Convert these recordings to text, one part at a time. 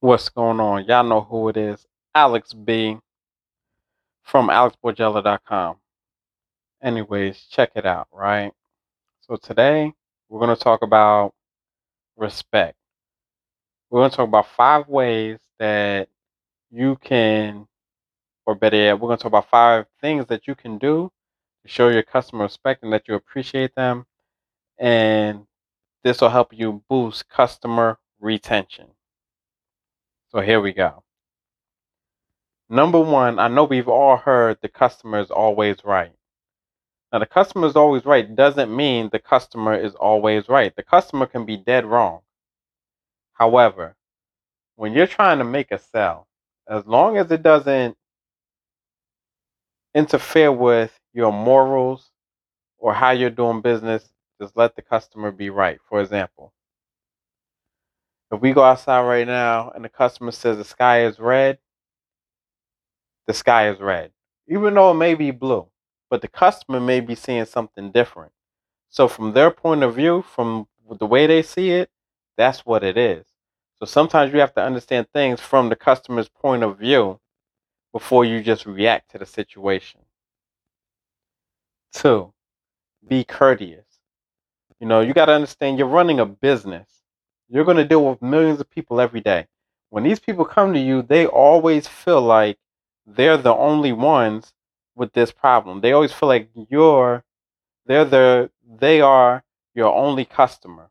What's going on? Y'all know who it is. Alex B from alexborgella.com. Anyways, check it out, right? So today we're going to talk about respect. We're going to talk about five ways that you can, or better yet, we're going to talk about five things that you can do to show your customer respect and that you appreciate them. And this will help you boost customer retention. So here we go. Number one, I know we've all heard the customer is always right. Now, the customer is always right doesn't mean the customer is always right. The customer can be dead wrong. However, when you're trying to make a sell, as long as it doesn't interfere with your morals or how you're doing business, just let the customer be right. For example, if we go outside right now and the customer says the sky is red, the sky is red, even though it may be blue, but the customer may be seeing something different. So, from their point of view, from the way they see it, that's what it is. So, sometimes you have to understand things from the customer's point of view before you just react to the situation. Two, be courteous. You know, you got to understand you're running a business. You're going to deal with millions of people every day. When these people come to you, they always feel like they're the only ones with this problem. They always feel like you're they're the they are your only customer.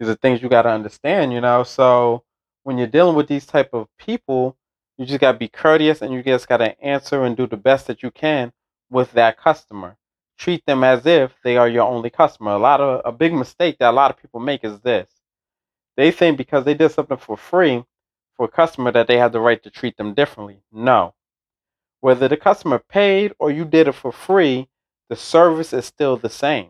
These are things you got to understand, you know. So when you're dealing with these type of people, you just got to be courteous and you just got to answer and do the best that you can with that customer. Treat them as if they are your only customer. A lot of a big mistake that a lot of people make is this. They think because they did something for free for a customer that they have the right to treat them differently. No. Whether the customer paid or you did it for free, the service is still the same.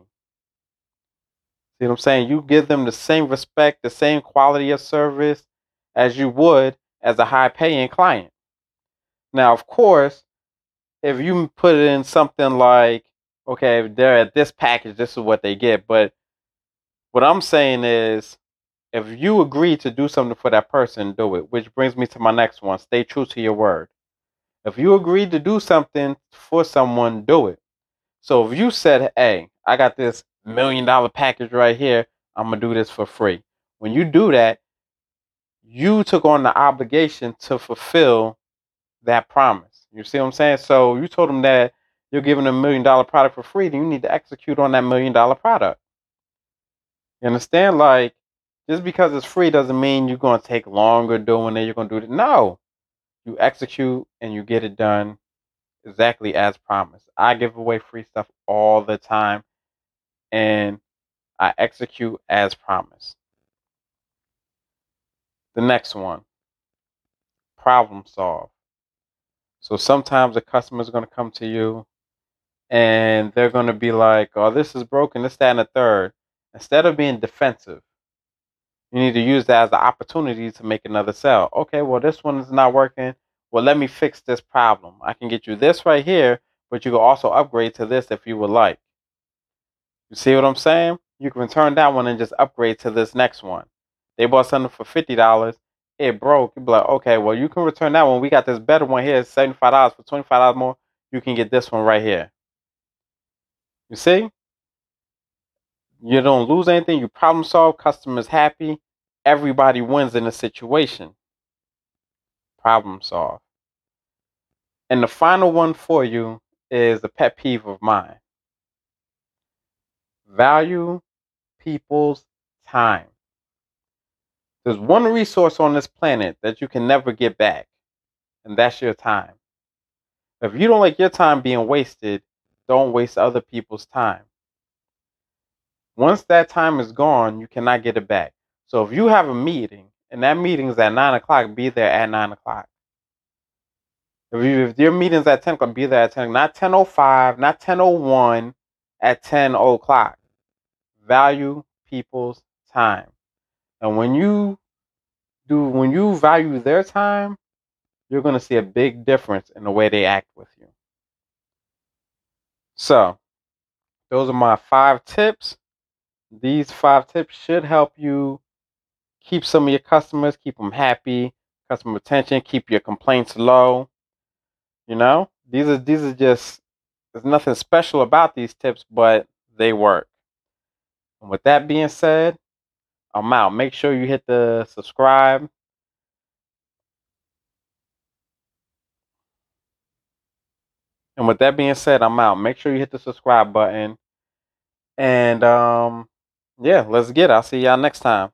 See what I'm saying? You give them the same respect, the same quality of service as you would as a high paying client. Now, of course, if you put it in something like, okay, they're at this package, this is what they get. But what I'm saying is, if you agree to do something for that person, do it. Which brings me to my next one stay true to your word. If you agree to do something for someone, do it. So if you said, hey, I got this million dollar package right here, I'm going to do this for free. When you do that, you took on the obligation to fulfill that promise. You see what I'm saying? So you told them that you're giving a million dollar product for free, then you need to execute on that million dollar product. You understand? Like, just because it's free doesn't mean you're going to take longer doing it. You're going to do it. No, you execute and you get it done exactly as promised. I give away free stuff all the time and I execute as promised. The next one problem solve. So sometimes a customer is going to come to you and they're going to be like, oh, this is broken, this, that, and the third. Instead of being defensive, you need to use that as an opportunity to make another sale. Okay, well, this one is not working. Well, let me fix this problem. I can get you this right here, but you can also upgrade to this if you would like. You see what I'm saying? You can return that one and just upgrade to this next one. They bought something for fifty dollars. It broke. You like, okay, well, you can return that one. We got this better one here, seventy five dollars for twenty five dollars more. You can get this one right here. You see? You don't lose anything. You problem solve. Customers happy. Everybody wins in a situation. Problem solve. And the final one for you is a pet peeve of mine. Value people's time. There's one resource on this planet that you can never get back, and that's your time. If you don't like your time being wasted, don't waste other people's time. Once that time is gone, you cannot get it back. So if you have a meeting and that meeting is at nine o'clock, be there at nine o'clock. If, you, if your meeting's at ten o'clock, be there at ten. Not ten o five, not ten o one, at ten o'clock. Value people's time, and when you do, when you value their time, you're going to see a big difference in the way they act with you. So, those are my five tips. These five tips should help you keep some of your customers, keep them happy, customer retention, keep your complaints low. You know, these are these are just there's nothing special about these tips, but they work. And with that being said, I'm out. Make sure you hit the subscribe. And with that being said, I'm out. Make sure you hit the subscribe button. And um yeah, let's get it. I'll see y'all next time.